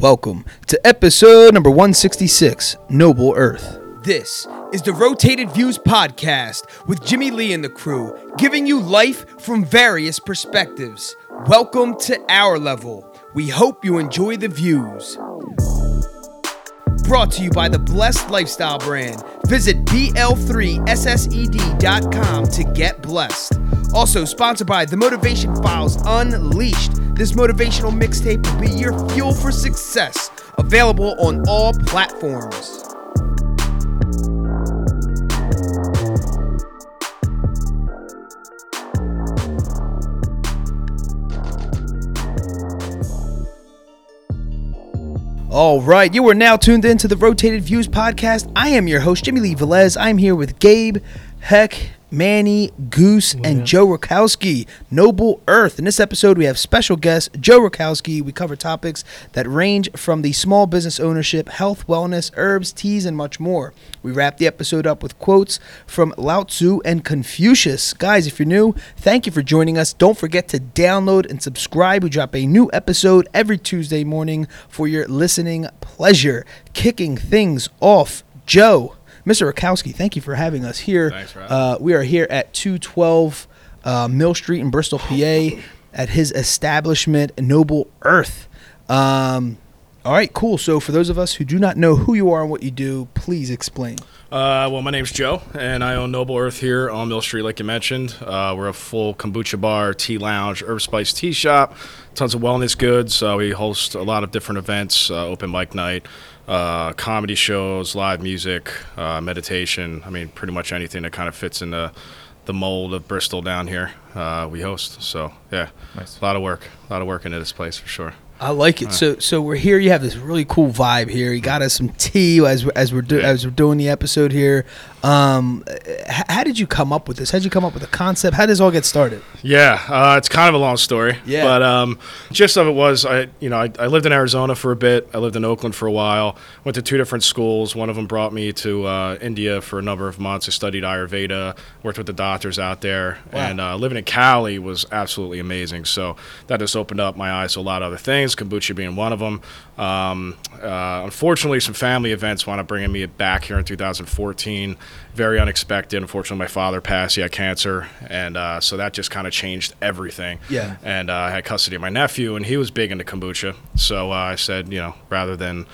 Welcome to episode number 166 Noble Earth. This is the Rotated Views podcast with Jimmy Lee and the crew, giving you life from various perspectives. Welcome to our level. We hope you enjoy the views. Brought to you by the Blessed Lifestyle brand. Visit BL3SSED.com to get blessed. Also sponsored by The Motivation Files Unleashed. This motivational mixtape will be your fuel for success. Available on all platforms. All right, you are now tuned into the Rotated Views podcast. I am your host, Jimmy Lee Velez. I'm here with Gabe, Heck, Manny, Goose, and Joe Rakowski. Noble Earth. In this episode, we have special guest Joe Rakowski. We cover topics that range from the small business ownership, health, wellness, herbs, teas, and much more. We wrap the episode up with quotes from Lao Tzu and Confucius. Guys, if you're new, thank you for joining us. Don't forget to download and subscribe. We drop a new episode every Tuesday morning for your listening pleasure. Kicking things off, Joe. Mr. Rakowski, thank you for having us here. Thanks uh, We are here at 212 uh, Mill Street in Bristol, PA, at his establishment, Noble Earth. Um, all right, cool. So, for those of us who do not know who you are and what you do, please explain. Uh, well, my name's Joe, and I own Noble Earth here on Mill Street, like you mentioned. Uh, we're a full kombucha bar, tea lounge, herb spice tea shop, tons of wellness goods. Uh, we host a lot of different events, uh, open mic night, uh, comedy shows, live music, uh, meditation. I mean, pretty much anything that kind of fits in the, the mold of Bristol down here, uh, we host. So, yeah, Nice. a lot of work, a lot of work into this place for sure. I like it. So, so we're here. You have this really cool vibe here. You got us some tea as as we're do, Yeah. as we're doing the episode here. Um, h- how did you come up with this? How did you come up with the concept? How did this all get started? Yeah, uh, it's kind of a long story. Yeah. But um, gist of it was, I you know I, I lived in Arizona for a bit. I lived in Oakland for a while. Went to two different schools. One of them brought me to uh, India for a number of months. I studied Ayurveda. Worked with the doctors out there. Wow. And uh, living in Cali was absolutely amazing. So that just opened up my eyes to a lot of other things. Kombucha being one of them. Um, uh, unfortunately, some family events wound up bringing me back here in 2014. Very unexpected. Unfortunately, my father passed. He had cancer, and uh, so that just kind of changed everything. Yeah. And uh, I had custody of my nephew, and he was big into kombucha. So uh, I said, you know, rather than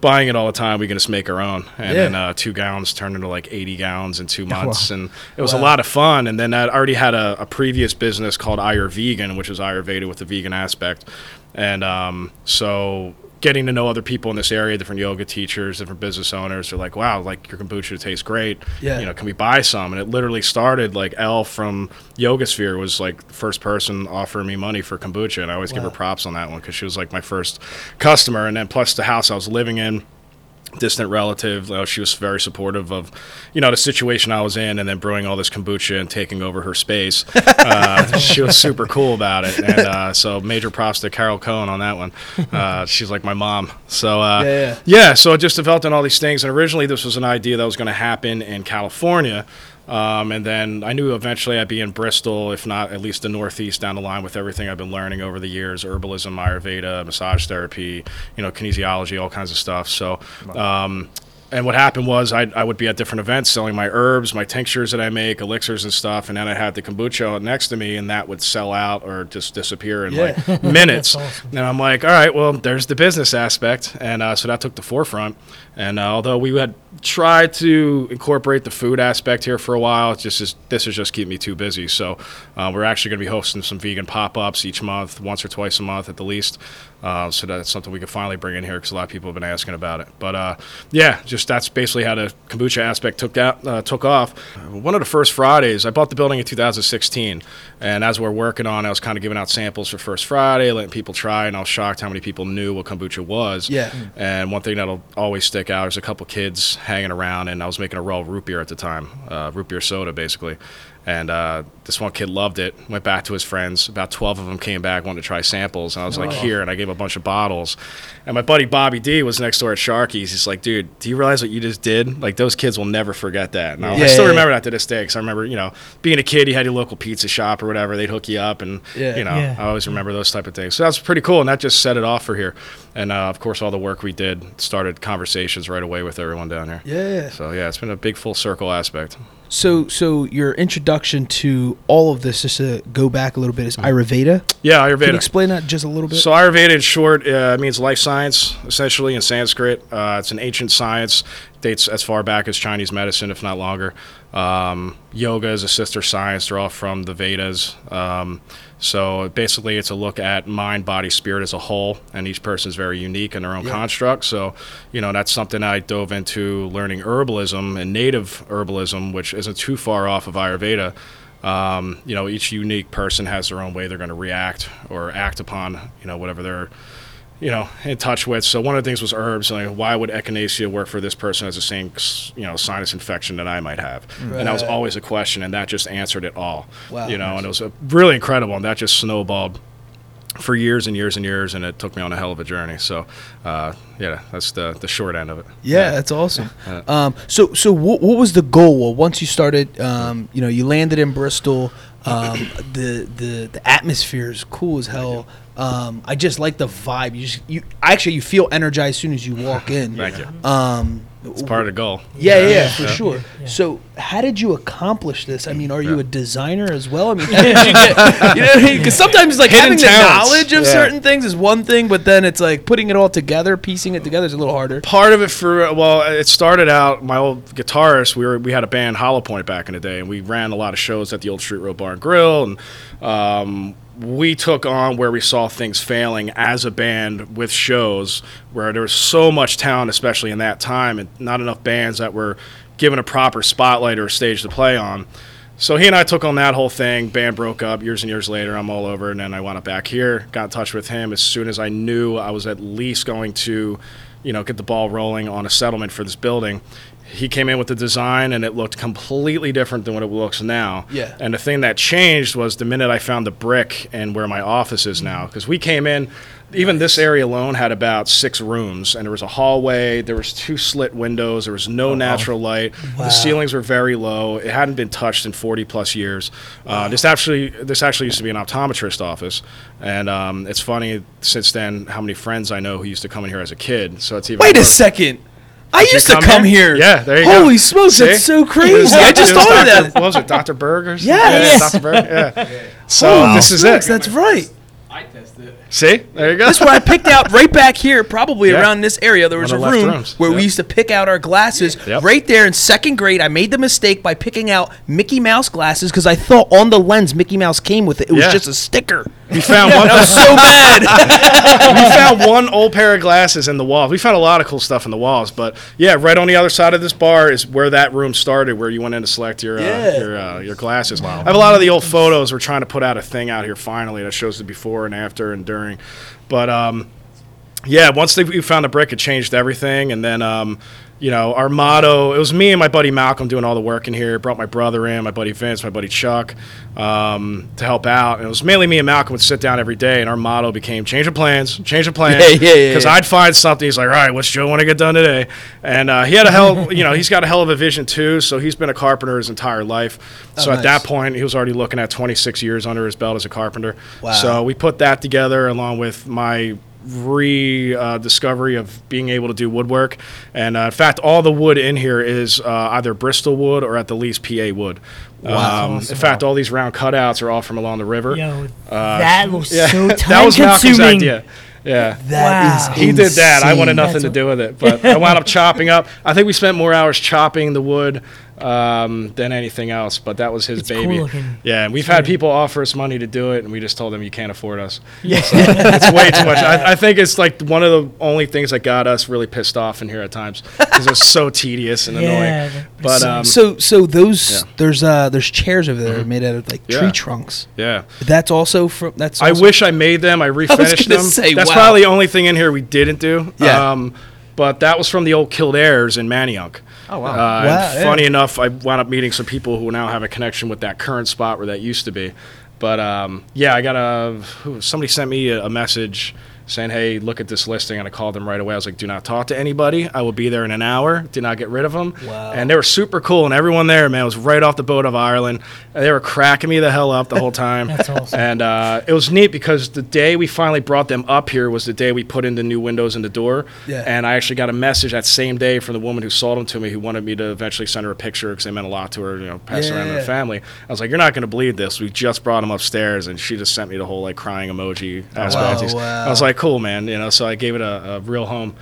buying it all the time, we can just make our own. And Yeah. then uh, two gallons turned into like 80 gallons in two months, Wow. and it was Wow. a lot of fun. And then I already had a, a previous business called Ayur Vegan, which is Ayurveda with the vegan aspect. And um, so getting to know other people in this area, different yoga teachers, different business owners, they're like, wow, like your kombucha tastes great. Yeah. You know, can we buy some? And it literally started like Elle from Yoga Sphere was like the first person offering me money for kombucha. And I always give her props on that one because she was like my first customer. And then plus the house I was living in distant relative. Uh, she was very supportive of, you know, the situation I was in, and then brewing all this kombucha and taking over her space. Uh, she was super cool about it, and uh, so major props to Carol Cohen on that one. Uh, she's like my mom. So uh, Yeah, yeah, so it just developed on all these things, and originally this was an idea that was going to happen in California. Um, and then I knew eventually I'd be in Bristol, if not at least the Northeast down the line with everything I've been learning over the years herbalism, Ayurveda, massage therapy, you know, kinesiology, all kinds of stuff. So, um, and what happened was I, I would be at different events selling my herbs, my tinctures that I make, elixirs and stuff, and then I had the kombucha next to me, and that would sell out or just disappear in Yeah. like minutes. And I'm like, all right, well, there's the business aspect, and uh, so that took the forefront. And uh, although we had tried to incorporate the food aspect here for a while, it's just is, this is just keeping me too busy. So uh, we're actually going to be hosting some vegan pop-ups each month, once or twice a month at the least. Uh, so that's something we could finally bring in here because a lot of people have been asking about it. But uh, yeah, just that's basically how the kombucha aspect took out uh, took off. One of the first Fridays, I bought the building in 2016, and as we're working on, it, I was kind of giving out samples for First Friday, letting people try, and I was shocked how many people knew what kombucha was. Yeah. And one thing that'll always stick out is a couple kids hanging around, and I was making a raw root beer at the time, uh, root beer soda basically. And uh, this one kid loved it. Went back to his friends. About twelve of them came back, wanted to try samples, and I was like, "Here!" And I gave a bunch of bottles. And my buddy Bobby D was next door at Sharky's. He's like, "Dude, do you realize what you just did? Like those kids will never forget that." And I, Yeah, I still yeah, remember that to this day because I remember, you know, being a kid, you had your local pizza shop or whatever. They'd hook you up, and Yeah. you know, Yeah. I always remember those type of things. So that's pretty cool, and that just set it off for here. And uh, of course, all the work we did started conversations right away with everyone down here. Yeah. So yeah, it's been a big full circle aspect. So, so your introduction to all of this, just to go back a little bit, is Ayurveda. Yeah, Ayurveda. Can you explain that just a little bit? So Ayurveda, in short, uh, means life science, essentially in Sanskrit. Uh, it's an ancient science, dates as far back as Chinese medicine, if not longer. Um, yoga is a sister science. They're all from the Vedas. Um, so basically, it's a look at mind, body, spirit as a whole, and each person is very unique in their own Yeah. construct. So, you know, that's something I dove into learning herbalism and native herbalism, which isn't too far off of Ayurveda. Um, you know, each unique person has their own way they're going to react or act upon, you know, whatever they're, you know, in touch with. So one of the things was herbs. Like, why would echinacea work for this person as the same, you know, sinus infection that I might have? And that was always a question, and that just answered it all. Wow. You know, and it was a, really incredible, and that just snowballed for years and years and years, and it took me on a hell of a journey. So, uh, yeah, that's the the short end of it. Yeah, that's awesome. Um, so, so what, what was the goal? Well, once you started, um, you know, you landed in Bristol. Um, the the the atmosphere is cool as hell. Um, I just like the vibe. You just you actually you feel energized as soon as you walk in. Thank you. Um, It's part of the goal. yeah, yeah, yeah, for Yeah. sure. Yeah. So, how did you accomplish this? I mean, are you Yeah. a designer as well? I mean, you get? You know what I mean? Because sometimes like Hidden having the knowledge of Yeah. certain things is one thing, but then it's like putting it all together, piecing it together is a little harder. part of it for well it started out my old guitarist we were we had a band hollow point back in the day and we ran a lot of shows at the old street road bar and grill and um, we took on where we saw things failing as a band with shows where there was so much talent especially in that time and not enough bands that were given a proper spotlight or stage to play on so he and I took on that whole thing. Band broke up years and years later. I'm all over, and then I wound up back here. Got in touch with him as soon as I knew I was at least going to, you know, get the ball rolling on a settlement for this building. He came in with the design, and it looked completely different than what it looks now. Yeah. And the thing that changed was the minute I found the brick and where my office is now, because we came in. Even this area alone had about six rooms, and there was a hallway. There was two slit windows. There was no natural light. Wow. The ceilings were very low. It hadn't been touched in 40 plus years. Uh, this actually this actually used to be an optometrist office, and um, it's funny since then how many friends I know who used to come in here as a kid. So it's even Wait a second. I Did you used to come here. Yeah, there you go. Holy smokes, See? that's so It was- crazy. I just thought of that. What was it, Dr. Burgers? Yes. Dr. Berg. Yeah. So Holy this is smokes, it. That's right. I tested it. See, there you go. That's what I picked out right back here, probably Yeah. around this area. There was a the left room rooms. where we used to pick out our glasses. Yep. Right there in second grade, I made the mistake by picking out Mickey Mouse glasses because I thought on the lens Mickey Mouse came with it. It was Yeah. just a sticker. We found one. I was so mad. we found one old pair of glasses in the walls. We found a lot of cool stuff in the walls, but yeah, right on the other side of this bar is where that room started, where you went in to select your Yeah. uh, your uh, your glasses. I have a lot of the old photos. We're trying to put out a thing out here finally that shows the before and after and during, but um, yeah, once they, we found the brick, it changed everything. And then, um, you know, our motto, it was me and my buddy Malcolm doing all the work in here. Brought my brother in, my buddy Vince, my buddy Chuck, um, to help out. And it was mainly me and Malcolm would sit down every day, and our motto became change of plans, change of plans. Yeah, yeah, yeah, Because yeah. I'd find something. He's like, all right, what's Joe want to get done today? And uh, he had a hell, you know, he's got a hell of a vision too. So he's been a carpenter his entire life. So Oh, at that point, he was already looking at 26 years under his belt as a carpenter. Wow. So we put that together along with my re uh, discovery of being able to do woodwork. And uh, in fact, all the wood in here is uh, either Bristol wood or at the least PA wood. Wow. Um, Awesome. In fact, all these round cutouts are all from along the river. Yo, Uh, that looks yeah, so that time was Malcolm's consuming. idea. Yeah. That is Wow. He did that. I wanted nothing That's to do with it, but I wound up chopping up. I think we spent more hours chopping the wood um, than anything else. But that was his It's cool baby. looking. Yeah, and we've had people offer us money to do it, and we just told them you can't afford us. Yeah. It's way too much. I, I think it's like one of the only things that got us really pissed off in here at times because it's so tedious and Yeah, annoying. the- But um, so, so those Yeah. Mm-hmm. there's uh there's chairs over there made out of like Yeah. tree trunks. yeah. That's also from that's. I Also, wish I made them. I refinished gonna them. say, That's wow. probably the only thing in here we didn't do. Yeah. Um, but that was from the old Kildares in Manayunk. Oh, wow. Uh, Wow, and yeah. Funny enough, I wound up meeting some people who now have a connection with that current spot where that used to be. But um, yeah, I got a somebody sent me a, a message saying, "Hey, look at this listing," and I called them right away. I was like, "Do not talk to anybody. I will be there in an hour. Do not get rid of them." Wow. And they were super cool, and everyone there, man, was right off the boat of Ireland. And they were cracking me the hell up the whole time. That's awesome. And uh, it was neat because the day we finally brought them up here was the day we put in the new windows in the door. Yeah. And I actually got a message that same day from the woman who sold them to me, who wanted me to eventually send her a picture because they meant a lot to her, you know, pass it around to Yeah. the family. I was like, "You're not going to believe this. We just brought them upstairs," and she just sent me the whole like crying emoji. Oh, wow. I was like, "Cool, man," you know. So I gave it a, a real home.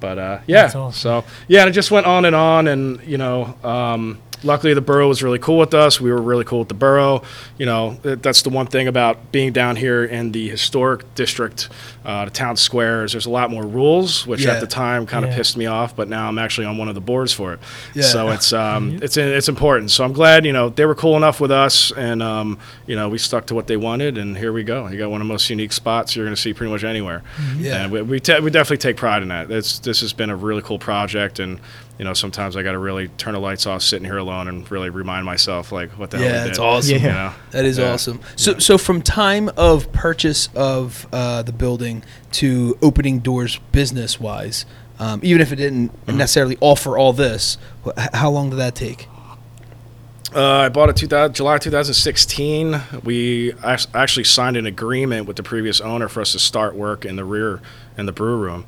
But uh, yeah, awesome. so yeah, and it just went on and on, and you know, um, luckily the borough was really cool with us. We were really cool with the borough. You know, that- that's the one thing about being down here in the historic district, uh, the town squares. There's a lot more rules, which Yeah. at the time kind of Yeah. pissed me off, but now I'm actually on one of the boards for it. Yeah. So it's um, it's it's important. So I'm glad you know they were cool enough with us, and um, you know we stuck to what they wanted, and here we go. You got one of the most unique spots you're going to see pretty much anywhere. Yeah. And we we, te- we definitely take pride in that. It's, this has been a really cool project, and you know sometimes I got to really turn the lights off, sitting here alone, and really remind myself like what the hell Yeah, we it's did. awesome. You Yeah. know? That is Yeah. awesome. So, so from time of purchase of uh, the building to opening doors business wise, um, even if it didn't Mm-hmm. necessarily offer all this, wh- how long did that take? Uh, I bought it 2000, July 2016. We actually signed an agreement with the previous owner for us to start work in the rear in the brew room.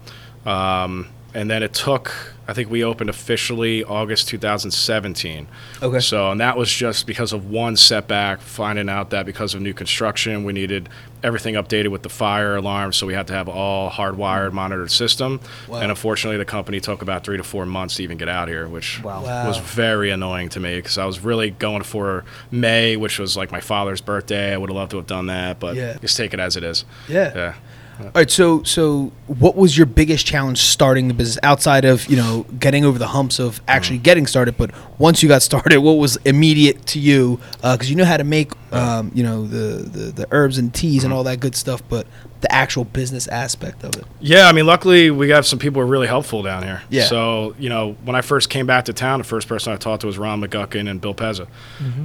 Um, and then it took, I think we opened officially August 2017. Okay. So, and that was just because of one setback, finding out that because of new construction, we needed everything updated with the fire alarm. So we had to have all hardwired monitored system. Wow. And unfortunately, the company took about three to four months to even get out here, which Wow. Wow. was very annoying to me because I was really going for May, which was like my father's birthday. I would have loved to have done that, but Yeah. just take it as it is. Yeah. Yeah. All right. So, so what was your biggest challenge starting the business outside of you know getting over the humps of actually mm. getting started? But once you got started, what was immediate to you? Uh, because you know how to make um, you know the, the the herbs and teas and mm-hmm. all that good stuff, but the actual business aspect of it. Yeah, I mean, luckily we got some people who are really helpful down here. Yeah. So you know, when I first came back to town, the first person I talked to was Ron McGuckin and Bill Pezza,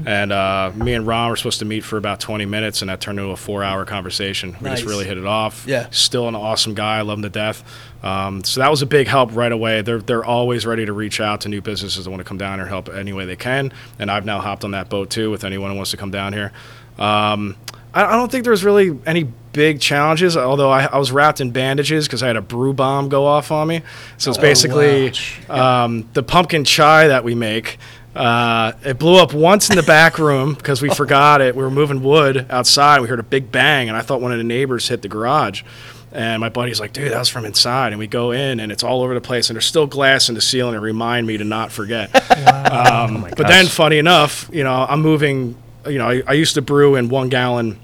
and uh, me and Ron were supposed to meet for about 20 minutes, and that turned into a four-hour conversation. We Nice. just really hit it off. Yeah. Still an awesome guy. I love him to death. Um, so that was a big help right away. They're they're always ready to reach out to new businesses that want to come down here and help any way they can. And I've now hopped on that boat too with anyone who wants to come down here. Um, I, I don't think there's really any big challenges, although I, I was wrapped in bandages because I had a brew bomb go off on me. So it's Oh, basically um, the pumpkin chai that we make. Uh, it blew up once in the back room because we forgot it. We were moving wood outside. We heard a big bang, and I thought one of the neighbors hit the garage. And my buddy's like, dude, that was from inside. And we go in, and it's all over the place, and there's still glass in the ceiling to remind me to not forget. Um, but then, funny enough, you know, I'm moving. You know, I, I used to brew in one gallon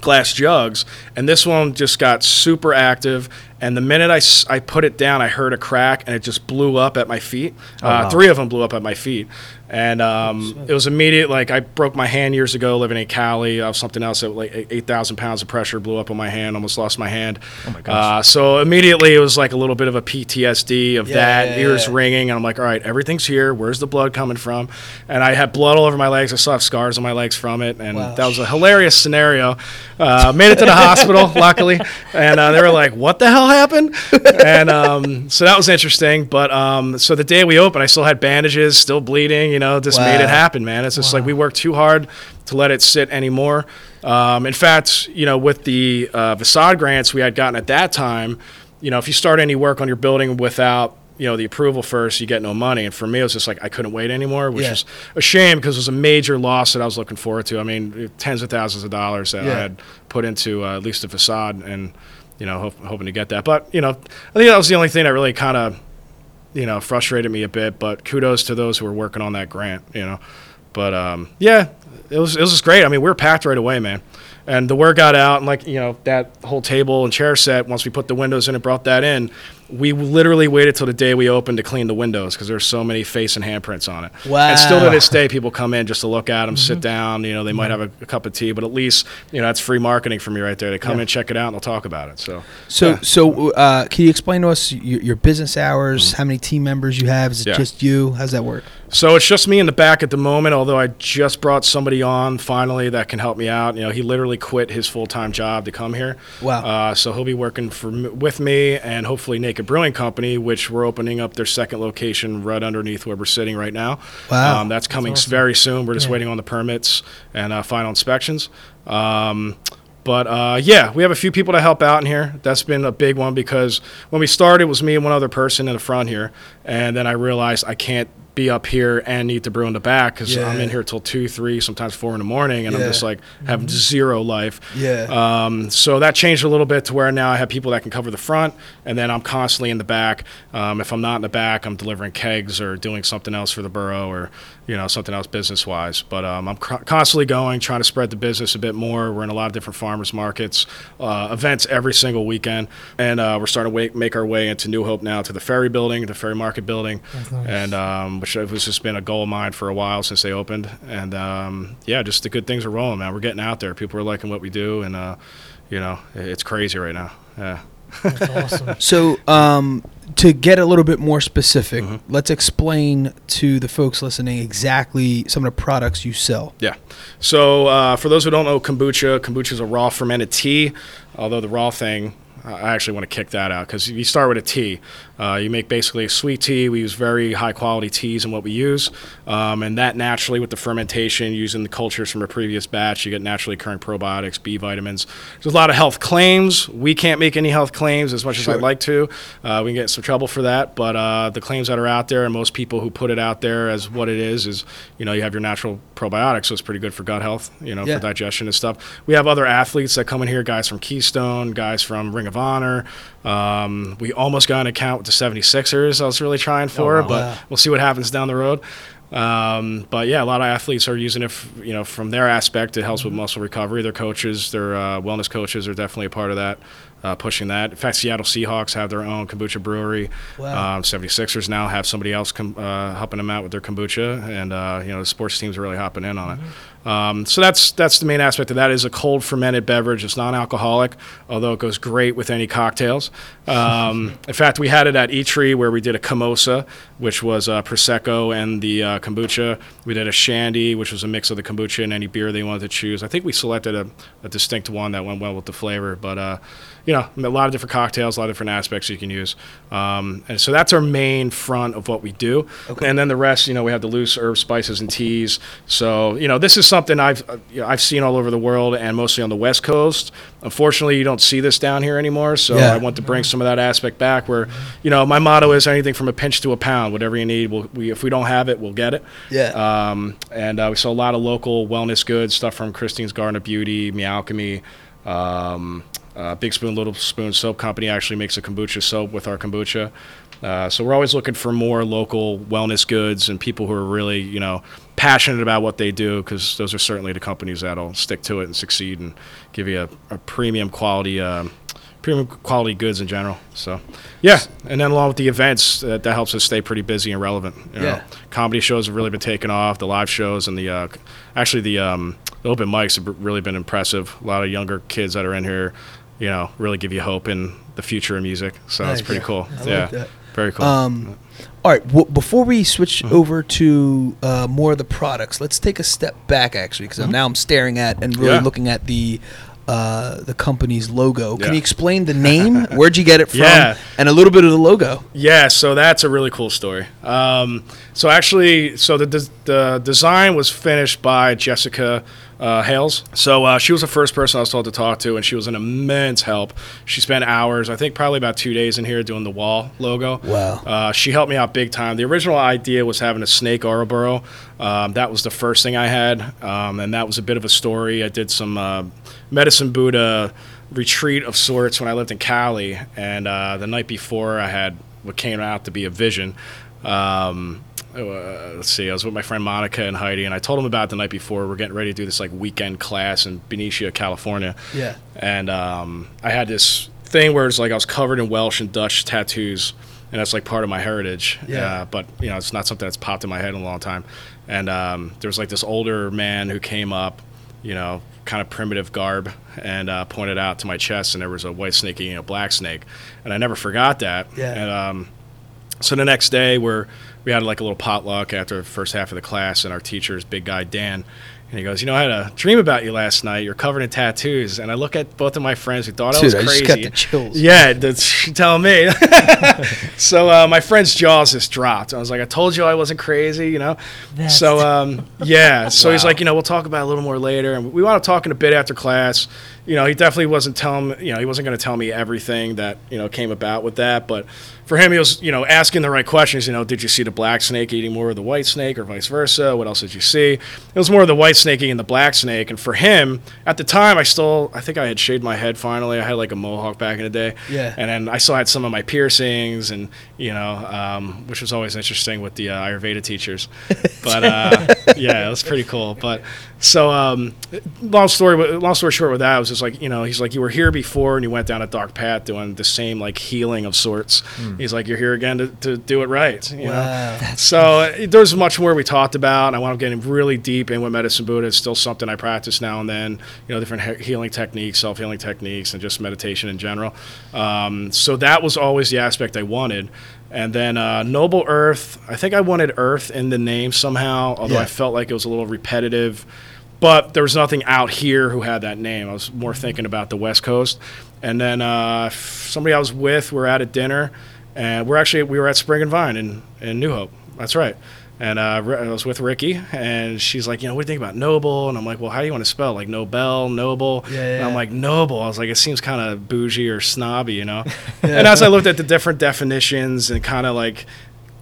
glass jugs, and this one just got super active. And the minute I, I put it down, I heard a crack, and it just blew up at my feet. uh, wow. Three of them blew up at my feet, and um, it was immediate. Like I broke my hand years ago living in Cali. Uh, something else that like eight thousand pounds of pressure blew up on my hand. Almost lost my hand. Oh my gosh. Uh, so immediately it was like a little bit of a PTSD of Yeah, that. yeah, ears yeah. ringing, and I'm like, all right, everything's here. Where's the blood coming from? And I had blood all over my legs. I still have scars on my legs from it, and Wow. that was a hilarious scenario. Uh, made it to the hospital, luckily, and uh, they were like, "What the hell happened?" And um, so that was interesting. But um, so the day we opened, I still had bandages, still bleeding. You know, just made it happen, man. It's just like we worked too hard to let it sit anymore. Um, in fact, you know, with the uh, facade grants we had gotten at that time, you know, if you start any work on your building without you know the approval first, you get no money. And for me, it was just like I couldn't wait anymore, which Yeah. is a shame because it was a major loss that I was looking forward to. I mean, tens of thousands of dollars that Yeah. I had put into uh, at least the facade, and you know, hope, hoping to get that. But you know, I think that was the only thing that really kind of you know frustrated me a bit. But kudos to those who were working on that grant. You know, but um, yeah, it was it was just great. I mean, we were packed right away, man. And the word got out, and like you know, that whole table and chair set. Once we put the windows in and brought that in, we literally waited till the day we opened to clean the windows because there's so many face and handprints on it. Wow. And still to this day, people come in just to look at them, sit down. You know, they might have a, a cup of tea, but at least you know that's free marketing for me right there. They come in, check it out, and they'll talk about it. So So, yeah. so uh, can you explain to us your, your business hours? How many team members you have? Is it Mm-hmm. Yeah. just you? How's that work? So it's just me in the back at the moment. Although I just brought somebody on finally that can help me out. You know, he literally quit his full time job to come here. Wow. Uh, so he'll be working for with me and hopefully Naked Brewing Company, which we're opening up their second location right underneath where we're sitting right now. Wow. Um, that's coming s very soon. We're just waiting on the permits and uh, final inspections. Um, but uh, yeah, we have a few people to help out in here. That's been a big one because when we started, it was me and one other person in the front here, and then I realized I can't be up here and need to brew in the back because I'm in here till two, three, sometimes four in the morning, and Yeah. I'm just like have zero life. Yeah. Um, so that changed a little bit to where now I have people that can cover the front, and then I'm constantly in the back. Um, if I'm not in the back, I'm delivering kegs or doing something else for the borough or you know something else business wise. But um, I'm cr- constantly going, trying to spread the business a bit more. We're in a lot of different farmers markets, uh, events every single weekend, and uh, we're starting to make our way into New Hope now to the Ferry Building, the Ferry Market Building, and um, which has just been a goal of mine for a while since they opened. And um, yeah, just the good things are rolling, man. We're getting out there. People are liking what we do, and uh, you know, it's crazy right now. Yeah. That's awesome. So, um, to get a little bit more specific, Mhm. let's explain to the folks listening exactly some of the products you sell. Yeah. So uh, for those who don't know kombucha, kombucha is a raw fermented tea. Although the raw thing, I actually want to kick that out because you start with a tea. Uh, you make basically a sweet tea. We use very high quality teas in what we use, um, and that naturally with the fermentation, using the cultures from a previous batch, you get naturally occurring probiotics, B vitamins. There's a lot of health claims. We can't make any health claims as much as I'd like to. Uh, we can get in some trouble for that, but uh, the claims that are out there, and most people who put it out there as what it is, is you know you have your natural probiotics, so it's pretty good for gut health, you know, Yeah. for digestion and stuff. We have other athletes that come in here, guys from Keystone, guys from Ring of Honor. Um, we almost got an account with the 76ers. I was really trying for, wow. but Wow. we'll see what happens down the road. Um, but yeah, a lot of athletes are using it, f- you know, from their aspect. It helps with muscle recovery. Their coaches, their uh, wellness coaches, are definitely a part of that, uh, pushing that. In fact, Seattle Seahawks have their own kombucha brewery. Wow. Um, 76ers now have somebody else com- uh, helping them out with their kombucha, and uh, you know, the sports teams are really hopping in on it. Um, so that's that's the main aspect of that. Is a cold fermented beverage. It's non-alcoholic, although it goes great with any cocktails. Um, in fact, we had it at Eatree where we did a Camosa, which was uh, prosecco and the uh, kombucha. We did a shandy, which was a mix of the kombucha and any beer they wanted to choose. I think we selected a, a distinct one that went well with the flavor, but uh, you know, a lot of different cocktails, a lot of different aspects you can use. Um, and so that's our main front of what we do. Okay. And then the rest, you know, we have the loose herbs, spices, and teas. So, you know, this is something I've uh, you know, I've seen all over the world and mostly on the West Coast. Unfortunately, you don't see this down here anymore. So Yeah. I want to bring some of that aspect back. Where, you know, my motto is anything from a pinch to a pound. Whatever you need, we'll, we if we don't have it, we'll get it. Yeah. Um, and uh, we sell a lot of local wellness goods, stuff from Christine's Garden of Beauty, Meowchemy. Um, uh, Big Spoon, Little Spoon Soap Company actually makes a kombucha soap with our kombucha. Uh, so we're always looking for more local wellness goods and people who are really, you know, passionate about what they do because those are certainly the companies that'll stick to it and succeed and give you a, a premium quality, um, premium quality goods in general. So, yeah, and then along with the events, that, that helps us stay pretty busy and relevant. You know? Yeah. comedy shows have really been taking off. The live shows and the uh, actually the um, the open mics have really been impressive. A lot of younger kids that are in here, you know, really give you hope in the future of music. So Nice. it's pretty cool. I like yeah, that. Very cool. Um, all right. W- before we switch Mm-hmm. over to uh, more of the products, let's take a step back actually, because now I'm staring at and really Mm-hmm. Yeah. looking at the uh, the company's logo. Can Yeah. you explain the name? Where'd you get it from? Yeah. And a little bit of the logo. Yeah, so that's a really cool story. Um, so actually, so the, des- the design was finished by Jessica uh, Hales. So uh, she was the first person I was told to talk to, and she was an immense help. She spent hours, I think probably about two days in here doing the wall logo. Wow. Uh, she helped me out big time. The original idea was having a snake Ouroboros. Um, that was the first thing I had, um, and that was a bit of a story. I did some uh, Medicine Buddha retreat of sorts when I lived in Cali, and uh, the night before I had what came out to be a vision. Um, uh, let's see, I was with my friend Monica and Heidi, and I told them about the night before. We're getting ready to do this like weekend class in Benicia, California Yeah. and um, I had this thing where it's like I was covered in Welsh and Dutch tattoos, and that's like part of my heritage. Yeah. Uh, but you know, it's not something that's popped in my head in a long time. And um, there was like this older man who came up, you know, kind of primitive garb, and uh, pointed out to my chest, and there was a white snake eating a black snake, and I never forgot that. Yeah. And um, so the next day, we're we had like a little potluck after the first half of the class, and our teacher's big guy Dan, and he goes, "You know, I had a dream about you last night. You're covered in tattoos." And I look at both of my friends who thought I was Dude, I crazy. just got the chills. Yeah, that's you telling me. so uh, my friend's jaws just dropped. I was like, I told you I wasn't crazy, you know. That's- so um, yeah, so he's like, you know, we'll talk about it a little more later, and we wound up talking a bit after class. You know, he definitely wasn't telling, you know, he wasn't going to tell me everything that you know came about with that, but for him, he was, you know, asking the right questions. You know, did you see the black snake eating more of the white snake, or vice versa? What else did you see? It was more of the white snake eating the black snake, and for him, at the time, I still, I think I had shaved my head finally. I had like a mohawk back in the day, Yeah. and then I still had some of my piercings, and you know, um, which was always interesting with the uh, Ayurveda teachers. But uh, yeah, it was pretty cool. But so, um, long story, long story short, with that, it was just like you know, he's like, you were here before, and you went down a dark path doing the same like healing of sorts. He's like, you're here again to, to do it right. You know? Wow. So uh, there's much more we talked about. and I wound up getting really deep in with medicine Buddha. It's still something I practice now and then. You know, different he- healing techniques, self healing techniques, and just meditation in general. Um, so that was always the aspect I wanted. And then uh, Noble Earth, I think I wanted Earth in the name somehow, although Yeah. I felt like it was a little repetitive. But there was nothing out here who had that name. I was more thinking about the West Coast. And then uh, somebody I was with, we were at a dinner, and we're actually we were at Sprig and Vine in, in New Hope. That's right. And uh, I was with Ricky, and she's like, you know, what do you think about Noble? And I'm like, well, how do you want to spell? Like Nobel, Noble. Yeah, And I'm yeah. like, Noble. I was like, it seems kind of bougie or snobby, you know. And as I looked at the different definitions and kind of like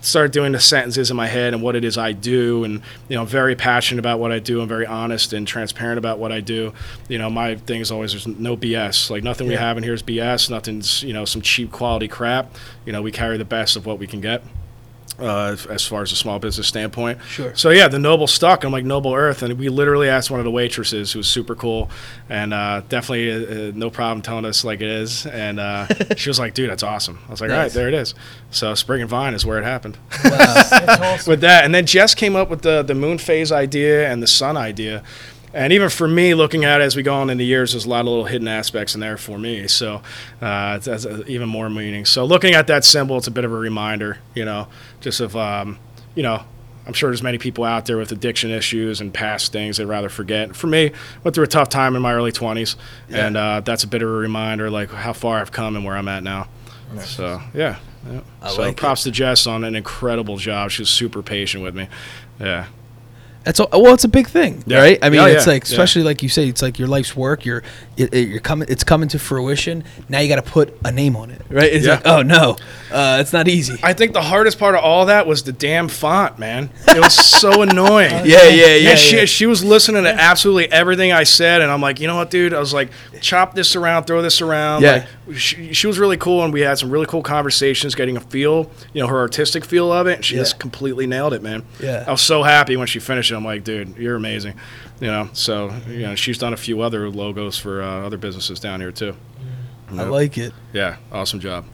started doing the sentences in my head and what it is I do, and you know, I'm very passionate about what I do. I'm very honest and transparent about what I do. You know, my thing is always there's no BS. Like nothing we have in here is BS. Nothing's you know some cheap quality crap. You know, we carry the best of what we can get. Uh, as far as a small business standpoint, Sure. So yeah, the Noble stuck. I'm like Noble Earth, and we literally asked one of the waitresses, who was super cool, and uh, definitely uh, uh, no problem telling us like it is. And uh, she was like, "Dude, that's awesome." I was like, "All right, there it is." So Sprig and Vine is where it happened Wow. Awesome. with that. And then Jess came up with the the moon phase idea and the sun idea. And even for me, looking at it as we go on in the years, there's a lot of little hidden aspects in there for me. So uh, it's, that's uh, even more meaning. So looking at that symbol, it's a bit of a reminder, you know, just of, um, you know, I'm sure there's many people out there with addiction issues and past things they'd rather forget. For me, went through a tough time in my early 20s, Yeah. and uh, that's a bit of a reminder, like how far I've come and where I'm at now. So yeah, yeah. So like it. props to Jess on an incredible job. She was super patient with me. Yeah. That's all, well, it's a big thing, Yeah. right? I mean, Yeah, it's yeah, like, especially like you say, it's like your life's work. You're, it, it- you're coming, it's coming to fruition. Now you got to put a name on it, right? It's Yeah. like, oh no, uh, it's not easy. I think the hardest part of all that was the damn font, man. It was so annoying. yeah, yeah, yeah. She, she was listening to absolutely everything I said, and I'm like, you know what, dude? I was like, chop this around, throw this around. Yeah. Like, she, she was really cool, and we had some really cool conversations, getting a feel, you know, her artistic feel of it. She just completely nailed it, man. Yeah. I was so happy when she finished I'm like, dude, you're amazing. You know, so you know, she's done a few other logos for uh, other businesses down here too. I like it. Yeah, awesome job.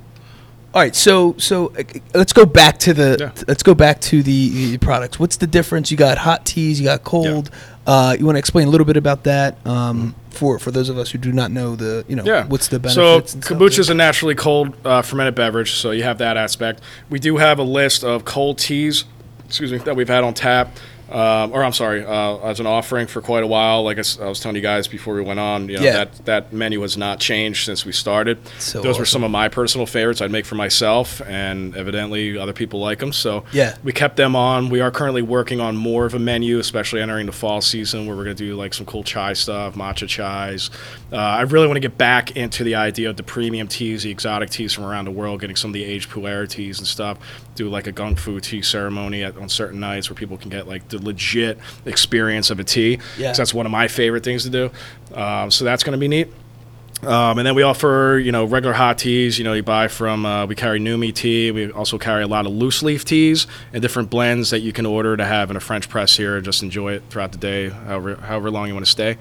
All right, so so uh, let's go back to the Yeah. let's go back to the, the products. What's the difference? You got hot teas, you got cold. Uh, you want to explain a little bit about that um, for for those of us who do not know the you know Mm-hmm. Yeah. what's the So benefits? stuff? kombucha is a naturally cold uh, fermented beverage, so you have that aspect. We do have a list of cold teas, excuse me, that we've had on tap. Um, or I'm sorry, uh, as an offering for quite a while. Like I, s- I was telling you guys before we went on, you know, Yeah. that that menu has not changed since we started. So Those were awesome. some of my personal favorites I'd make for myself, and evidently other people like them. So Yeah. we kept them on. We are currently working on more of a menu, especially entering the fall season, where we're going to do like some cool chai stuff, matcha chais. Uh, I really want to get back into the idea of the premium teas, the exotic teas from around the world, getting some of the aged pu'er teas and stuff. Do like a gung fu tea ceremony at, on certain nights where people can get like the legit experience of a tea. Yeah. that's one of my favorite things to do. Um, so that's going to be neat. Um, and then we offer, you know, regular hot teas. You know, you buy from. Uh, we carry Numi tea. We also carry a lot of loose leaf teas and different blends that you can order to have in a French press here. and Just enjoy it throughout the day, however however long you want to stay.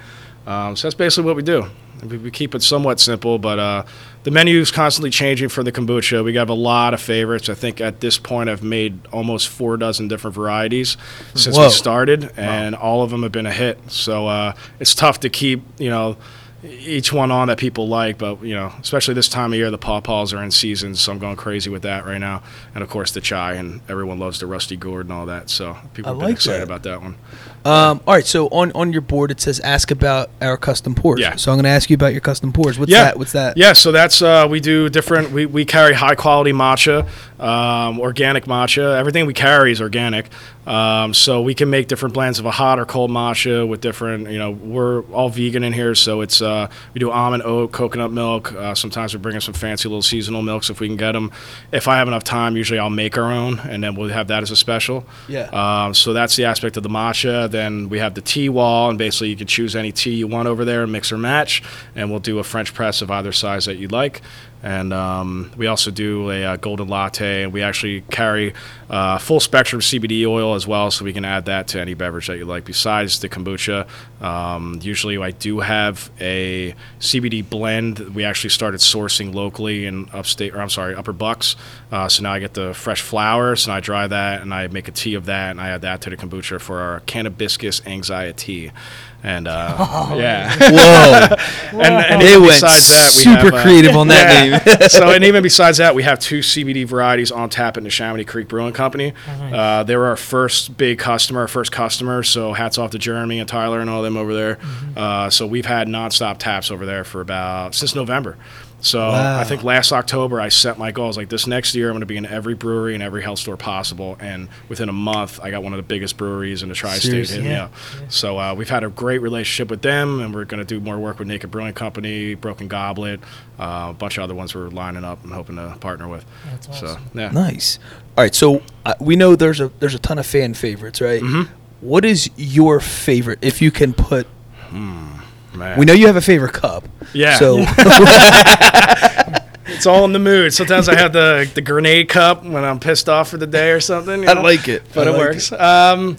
Um, so that's basically what we do. We, we keep it somewhat simple, but uh, the menu is constantly changing for the kombucha. We have a lot of favorites. I think at this point I've made almost four dozen different varieties since Whoa. we started, and all of them have been a hit. So uh, it's tough to keep, you know, each one on that people like, but you know, especially this time of year, the pawpaws are in season, so I'm going crazy with that right now. And of course, the chai, and everyone loves the rusty gourd and all that. So people are like excited that. about that one. Um, all right, so on, on your board it says ask about our custom pours. Yeah. So I'm going to ask you about your custom pours. What's Yeah. that? What's that? Yeah, so that's uh, we do different. We, we carry high quality matcha, um, organic matcha. Everything we carry is organic. Um, so we can make different blends of a hot or cold matcha with different. You know, we're all vegan in here, so it's uh, we do almond, oat, coconut milk. Uh, sometimes we bring in some fancy little seasonal milks if we can get them. If I have enough time, usually I'll make our own, and then we'll have that as a special. Yeah. Um, so that's the aspect of the matcha. Then we have the tea wall, and basically you can choose any tea you want over there, mix or match, and we'll do a French press of either size that you'd like. And um, we also do a, uh golden latte, and we actually carry uh, full spectrum CBD oil as well, so we can add that to any beverage that you like. Besides the kombucha, um, usually I do have a CBD blend. We actually started sourcing locally in upstate, or I'm sorry, Upper Bucks. Uh, so now I get the fresh flowers, and I dry that, and I make a tea of that, and I add that to the kombucha for our cannabiscus anxiety. And uh, yeah, Whoa. and, and they even went besides that, we super have, uh, creative on that yeah. name. so, and even besides that, we have two CBD varieties on tap at the Neshaminy Creek Brewing Company. Uh, they were our first big customer, our first customer. So, hats off to Jeremy and Tyler and all them over there. Uh, so, we've had nonstop taps over there for about since November. So, Wow. I think last October I set my goals like this next year I'm going to be in every brewery and every health store possible. And within a month, I got one of the biggest breweries in the tri-state Seriously? hit me Yeah. So uh, we've had a great relationship with them, and we're going to do more work with Naked Brewing Company, Broken Goblet, uh, a bunch of other ones we're lining up and hoping to partner with. That's So awesome. yeah, Nice. All right, so uh, we know there's a there's a ton of fan favorites, right? Mhm. What is your favorite? If you can put, man. we know you have a favorite cup. Yeah. So it's all in the mood. Sometimes I have the the grenade cup when I'm pissed off for the day or something. you I like it. but I it like works. Um,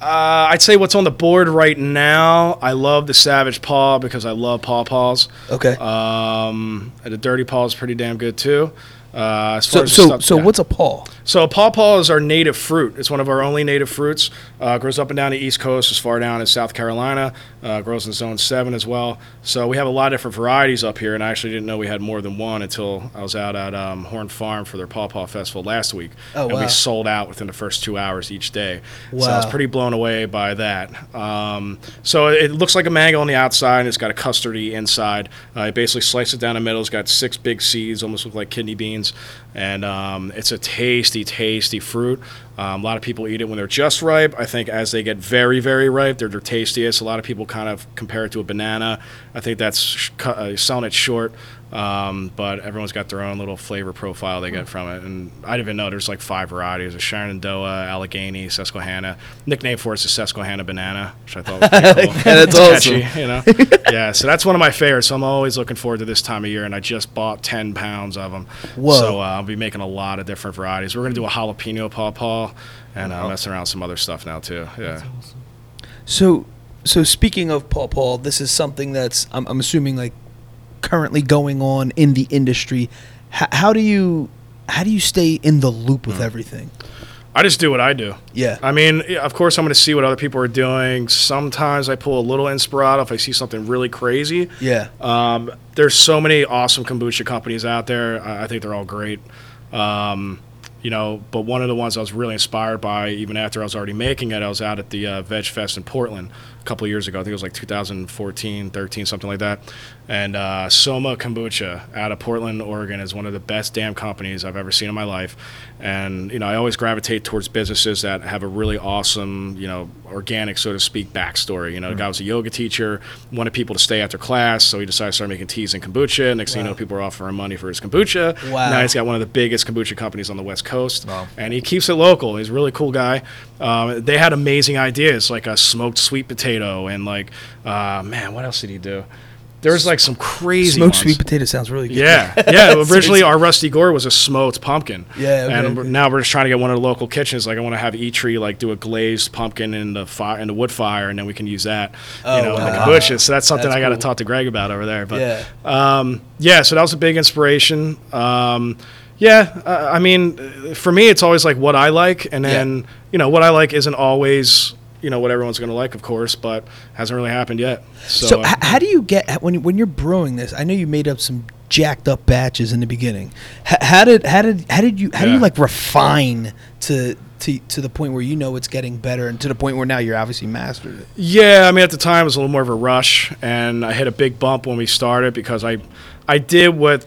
uh, I'd say what's on the board right now. I love the Savage Paw because I love paw paws. Okay. Um, and the Dirty Paw is pretty damn good too. Uh, as far so as so so yeah. what's a paw? So a pawpaw is our native fruit. It's one of our only native fruits. Uh, grows up and down the East Coast, as far down as South Carolina. Uh, grows in Zone Seven as well. So we have a lot of different varieties up here, and I actually didn't know we had more than one until I was out at um, Horn Farm for their pawpaw festival last week, Oh, and wow. we sold out within the first two hours each day. So I was pretty blown away by that. Um, so it looks like a mango on the outside, and it's got a custardy inside. Uh, you basically slice it down the middle. It's got six big seeds, almost look like kidney beans, and um, it's a tasty, tasty fruit. Um, a lot of people eat it when they're just ripe. I think as they get very, very ripe, they're their tastiest. A lot of people kind of compare it to a banana. I think that's sh- uh, selling it short. Um, but everyone's got their own little flavor profile they get from it. And I didn't even know there's like five varieties: there's Shenandoah, Allegheny, Susquehanna. Nickname for it's the Susquehanna banana, which I thought was pretty cool. Yeah, that's It's awesome. catchy, you know. yeah, so that's one of my favorites. So I'm always looking forward to this time of year, and I just bought 10 pounds of them. Whoa. So uh, I'll be making a lot of different varieties. We're gonna do a jalapeno pawpaw, and uh, messing around with some other stuff now too. Yeah. That's awesome. So so speaking of paw paw, this is something that's I'm, I'm assuming like currently going on in the industry. H- how do you how do you stay in the loop with everything? I just do what I do. Yeah. I mean, of course, I'm going to see what other people are doing. Sometimes I pull a little inspirato if I see something really crazy. Yeah. Um, there's so many awesome kombucha companies out there. I, think they're all great. Um, you know, but one of the ones I was really inspired by, even after I was already making it, I was out at the uh, Veg Fest in Portland couple of years ago. I think it was like 2014, 13, something like that. And uh, Soma Kombucha out of Portland, Oregon, is one of the best damn companies I've ever seen in my life. And you know, I always gravitate towards businesses that have a really awesome, you know, organic, so to speak, backstory. You know, the guy was a yoga teacher, wanted people to stay after class, so he decided to start making teas and kombucha. Next thing you know, people are offering money for his kombucha. Wow. Now he's got one of the biggest kombucha companies on the West Coast, Wow. and he keeps it local. He's a really cool guy. Um, they had amazing ideas, like a smoked sweet potato, and like, uh, man, what else did he do? There's like some crazy Smoked ones. sweet potato sounds really good. Yeah, yeah. Originally, our rusty gourd was a smoked pumpkin. Yeah, okay, and okay. now we're just trying to get one of the local kitchens. Like, I want to have Eatree like do a glazed pumpkin in the fire in the wood fire, and then we can use that. Oh, you know, in the bushes. So that's something That's I got to cool. talk to Greg about over there. But Yeah. um, yeah. So that was a big inspiration. Um, yeah, uh, I mean, uh, for me, it's always like what I like, and then you know what I like isn't always you know what everyone's going to like, of course, but hasn't really happened yet. So, So, uh, h- how do you get when when you're brewing this? I know you made up some jacked up batches in the beginning. H- how did how did how did you how do you like refine to to to the point where you know it's getting better, and to the point where now you're obviously mastered it? Yeah, I mean at the time it was a little more of a rush, and I hit a big bump when we started because I, I did what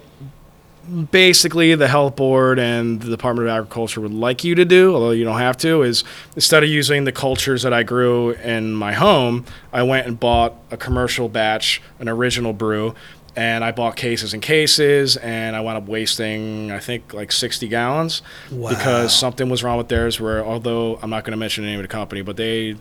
basically the health board and the Department of Agriculture would like you to do, although you don't have to. Is instead of using the cultures that I grew in my home, I went and bought a commercial batch, an original brew. And I bought cases and cases, and I wound up wasting, I think, like 60 gallons Wow. because something was wrong with theirs. Where although I'm not going to mention the name of the company, but they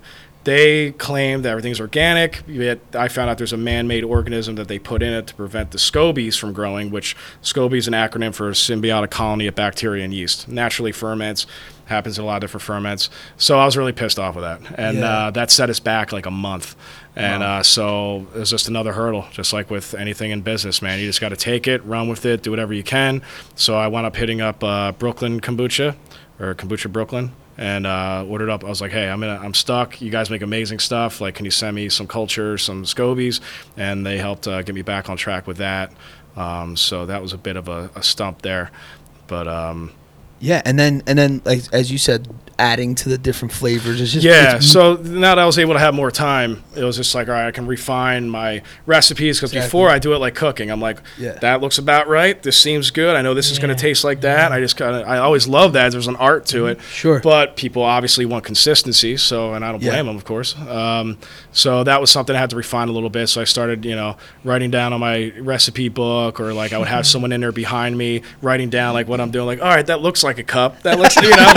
they claim that everything's organic. Yet I found out there's a man-made organism that they put in it to prevent the scobies from growing. Which SCOBY is an acronym for symbiotic colony of bacteria and yeast. Naturally ferments. Happens in a lot of different ferments. So I was really pissed off with that, and Yeah. uh, that set us back like a month. And uh, so it was just another hurdle, just like with anything in business, man. You just got to take it, run with it, do whatever you can. So I wound up hitting up uh, Brooklyn Kombucha or Kombucha Brooklyn and uh, ordered up. I was like, "Hey, I'm in a, I'm stuck. You guys make amazing stuff. Like, can you send me some culture, some scobies?" And they helped uh, get me back on track with that. Um, so that was a bit of a, a stump there, but um, Yeah, and then and then like as you said, adding to the different flavors. It's just yeah. it's- So now that I was able to have more time, it was just like, all right, I can refine my recipes because Exactly. before I do it like cooking, I'm like, Yeah. that looks about right. This seems good. I know this is going to taste like that. I just kind of, I always love that. There's an art to it. Sure. But people obviously want consistency. So, and I don't Yeah. blame them, of course. Um, so that was something I had to refine a little bit. So I started, you know, writing down on my recipe book, or like I would have someone in there behind me writing down like what I'm doing. Like, all right, that looks like a cup. That looks, you know.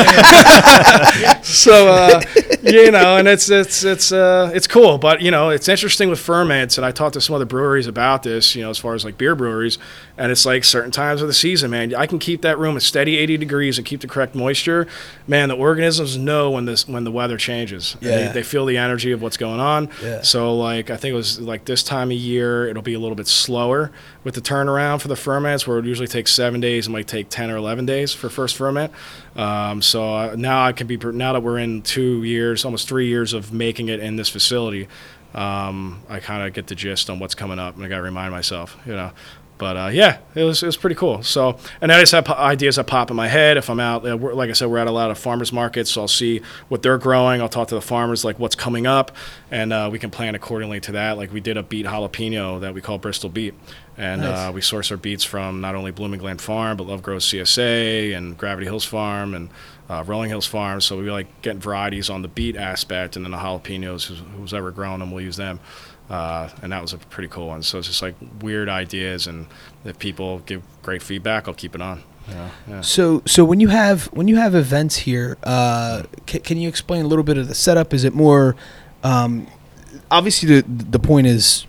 so uh, you know, and it's it's it's uh, it's cool. But you know, it's interesting with ferments, and I talked to some other breweries about this. You know, as far as like beer breweries, and it's like certain times of the season, man, I can keep that room a steady 80 degrees and keep the correct moisture. Man, the organisms know when this when the weather changes. Yeah. they, they feel the energy of what's going on. Yeah. So like I think it was like this time of year, it'll be a little bit slower with the turnaround for the ferments, where it usually takes seven days, it might take 10 or 11 days for first ferment. Um, so uh, now I can be now that we're in two years, almost three years of making it in this facility. Um, I kind of get the gist on what's coming up, and I got to remind myself, you know. But uh, yeah, it was it was pretty cool. So, and I just have ideas that pop in my head. If I'm out, uh, like I said, we're at a lot of farmers markets, so I'll see what they're growing. I'll talk to the farmers, like what's coming up, and uh, we can plan accordingly to that. Like we did a beet jalapeno that we call Bristol beet, and Nice. uh, we source our beets from not only Blooming Glen Farm, but Love Grows CSA and Gravity Hills Farm and uh, Rolling Hills Farm. So we like getting varieties on the beet aspect, and then the jalapenos, who's, who's ever grown them, we'll use them. Uh, and that was a pretty cool one. So it's just like weird ideas, and if people give great feedback, I'll keep it on. Yeah, yeah. So so when you have when you have events here, uh, can, can you explain a little bit of the setup? Is it more? Um, obviously, the the point is.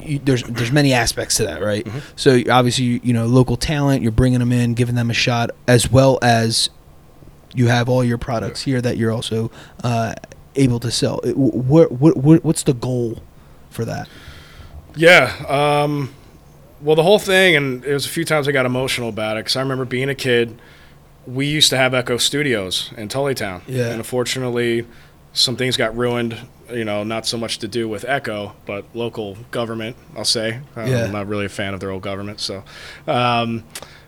You, there's there's many aspects to that, right? Mhm. So obviously, you, you know, local talent, you're bringing them in, giving them a shot, as well as you have all your products here that you're also uh, able to sell. It- wh- What what what what's the goal for that? Yeah. Um, well, the whole thing, and it was a few times I got emotional about it because I remember being a kid. We used to have Echo Studios in Tullytown, Yeah. and unfortunately, some things got ruined. You know, not so much to do with Echo, but local government. I'll say. Uh, Yeah. I'm not really a fan of their old government, so. Um,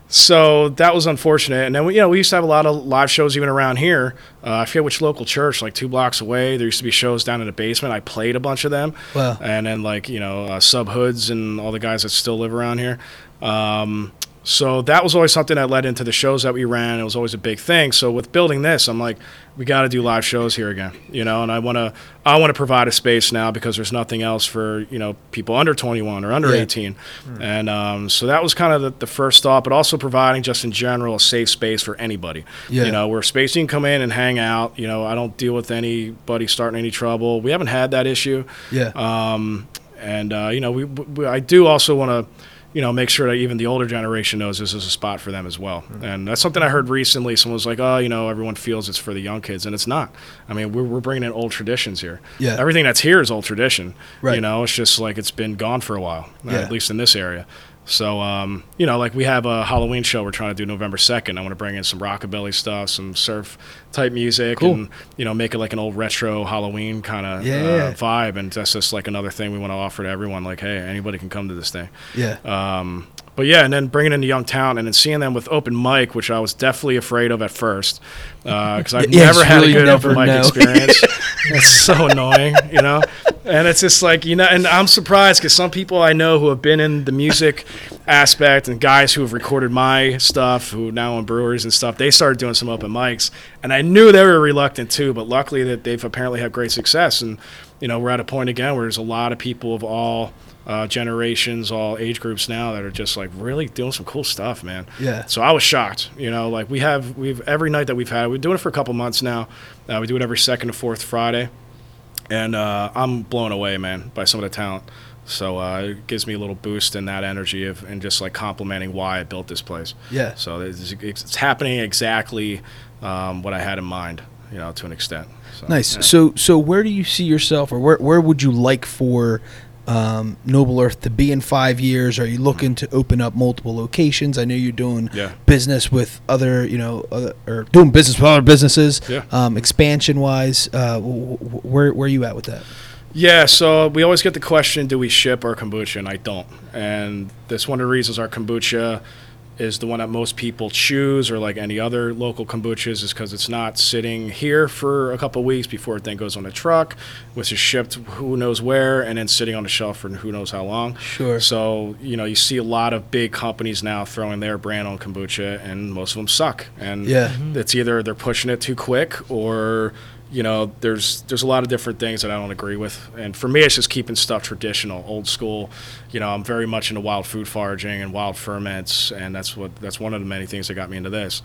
so that was unfortunate, and then we, you know we used to have a lot of live shows even around here. Uh, I forget which local church, like two blocks away. There used to be shows down in the basement. I played a bunch of them Wow. and then like you know uh, sub hoods and all the guys that still live around here. Um, so that was always something that led into the shows that we ran. It was always a big thing. So with building this, I'm like, we got to do live shows here again, you know. And I want to, I want to provide a space now because there's nothing else for you know people under 21 or under Yeah. 18. And um, so that was kind of the, the first thought, but also providing just in general a safe space for anybody. Yeah. You know, where space you can come in and hang out. You know, I don't deal with anybody starting any trouble. We haven't had that issue. Yeah. Um, And uh, you know, we, we I do also want to you know, make sure that even the older generation knows this is a spot for them as well. Mm-hmm. And that's something I heard recently. Someone was like, "Oh, you know, everyone feels it's for the young kids," and it's not. I mean, we're, we're bringing in old traditions here. Yeah. Everything that's here is old tradition. Right. You know, it's just like it's been gone for a while, yeah. at least in this area. So, um, you know, like we have a Halloween show we're trying to do November 2nd. I want to bring in some rockabilly stuff, some surf type music, cool. and, you know, make it like an old retro Halloween kind of yeah, uh, vibe. And that's just like another thing we want to offer to everyone. Like, hey, anybody can come to this thing. Yeah. Um, but yeah, and then bringing into Youngtown and then seeing them with open mic, which I was definitely afraid of at first, because uh, I've yeah, never had really a good open mic know. experience. it's so annoying, you know. And it's just like you know, and I'm surprised because some people I know who have been in the music aspect and guys who have recorded my stuff, who now own breweries and stuff, they started doing some open mics, and I knew they were reluctant too. But luckily, that they've apparently had great success, and you know, we're at a point again where there's a lot of people of all uh, generations, all age groups now that are just like really doing some cool stuff, man. Yeah. So I was shocked. You know, like we have we've every night that we've had, we're doing it for a couple months now. Uh, we do it every second to fourth Friday, and uh, I'm blown away, man, by some of the talent. So uh, it gives me a little boost in that energy of and just like complimenting why I built this place. Yeah. So it's, it's happening exactly um, what I had in mind, you know, to an extent. So, nice. yeah. So so where do you see yourself, or where where would you like for um, Noble Earth to be in five years? Are you looking to open up multiple locations? I know you're doing Yeah. business with other, you know, other, or doing business with other businesses. Yeah. Um, expansion wise, uh, w- w- where where are you at with that? Yeah, so we always get the question, do we ship our kombucha? And I don't. And that's one of the reasons our kombucha is the one that most people choose, or like any other local kombuchas, is because it's not sitting here for a couple weeks before it then goes on a truck, which is shipped who knows where, and then sitting on a shelf for who knows how long. Sure. So, you know, you see a lot of big companies now throwing their brand on kombucha, and most of them suck. And Yeah. it's either they're pushing it too quick or you know there's there's a lot of different things that I don't agree with. And for me it's just keeping stuff traditional old school. You know I'm very much into wild food foraging and wild ferments and that's what that's one of the many things that got me into this.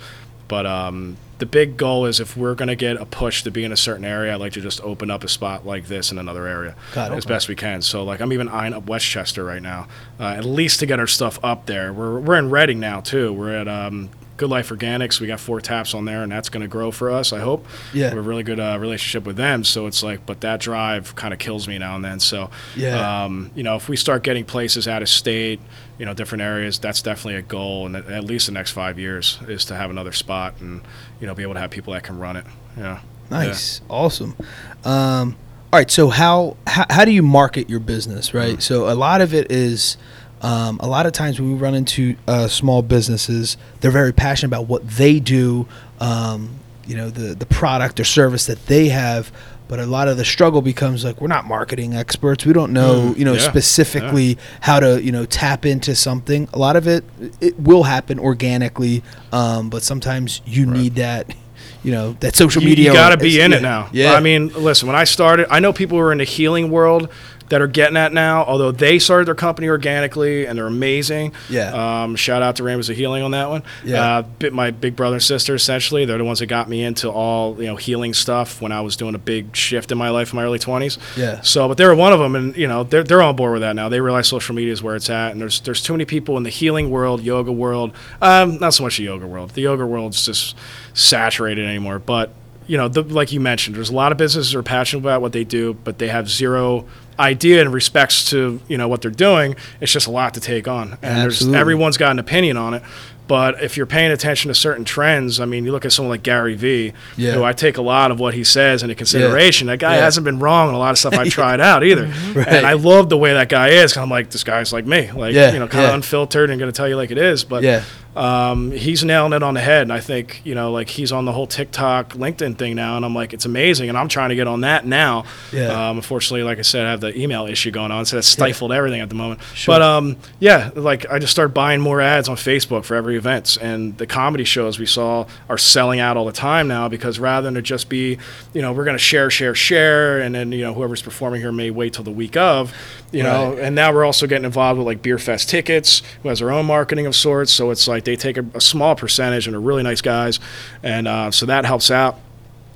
But um, the big goal is if we're going to get a push to be in a certain area I'd like to just open up a spot like this in another area Got it. as best we can. So like I'm even eyeing up Westchester right now uh, at least to get our stuff up there. We're, we're in Reading now too. We're at um, Good Life Organics. We got four taps on there, and that's going to grow for us. I hope. Yeah. we have a really good uh, relationship with them. So it's like, but that drive kind of kills me now and then. So, Yeah. um, you know, if we start getting places out of state, you know, different areas, that's definitely a goal. And at- least the next five years is to have another spot and you know be able to have people that can run it. Yeah. Nice, awesome. Um, all right, so how, how how do you market your business, right? Mm. So a lot of it is, um, a lot of times when we run into uh, small businesses, they're very passionate about what they do, um, you know, the the product or service that they have. But a lot of the struggle becomes like we're not marketing experts. We don't know, Mm, you know, yeah, specifically how to, you know, tap into something. A lot of it it will happen organically, um, but sometimes you Right. need that, you know, that social media. You got to be in yeah. it now. Yeah. I mean, listen, when I started, I know people were in the healing world that are getting that now, although they started their company organically and they're amazing. Yeah. Um, shout out to Rainbows of Healing on that one. Yeah. Uh, bit my big brother and sister, essentially. They're the ones that got me into all, you know, healing stuff when I was doing a big shift in my life in my early 20s. Yeah. So, but they were one of them, and you know they're, they're on board with that now. They realize social media is where it's at, and there's there's too many people in the healing world, yoga world, um, not so much the yoga world. The yoga world's just saturated anymore. But you know, the, like you mentioned, there's a lot of businesses are passionate about what they do, but they have zero idea in respects to you know what they're doing. It's just a lot to take on, and there's everyone's got an opinion on it. But if you're paying attention to certain trends, I mean, you look at someone like Gary Vee, Yeah. who I take a lot of what he says into consideration. That guy Yeah. hasn't been wrong on a lot of stuff I've tried out either. Right. And I love the way that guy is. 'cause I'm like, this guy's like me, like Yeah, you know, kind of yeah. unfiltered and going to tell you like it is. But Yeah. Um, he's nailing it on the head. And I think you know, like he's on the whole TikTok, LinkedIn thing now, and I'm like, it's amazing. And I'm trying to get on that now. Yeah. Um, unfortunately, like I said, I have the email issue going on, so that's stifled everything at the moment. Sure. But um, yeah, like I just started buying more ads on Facebook for every event, and the comedy shows we saw are selling out all the time now because rather than it just be, you know, we're going to share, share, share, and then you know whoever's performing here may wait till the week of, you know, and now we're also getting involved with like Beer Fest tickets, who has their own marketing of sorts. So it's like they take a, a small percentage and are really nice guys, and uh, so that helps out.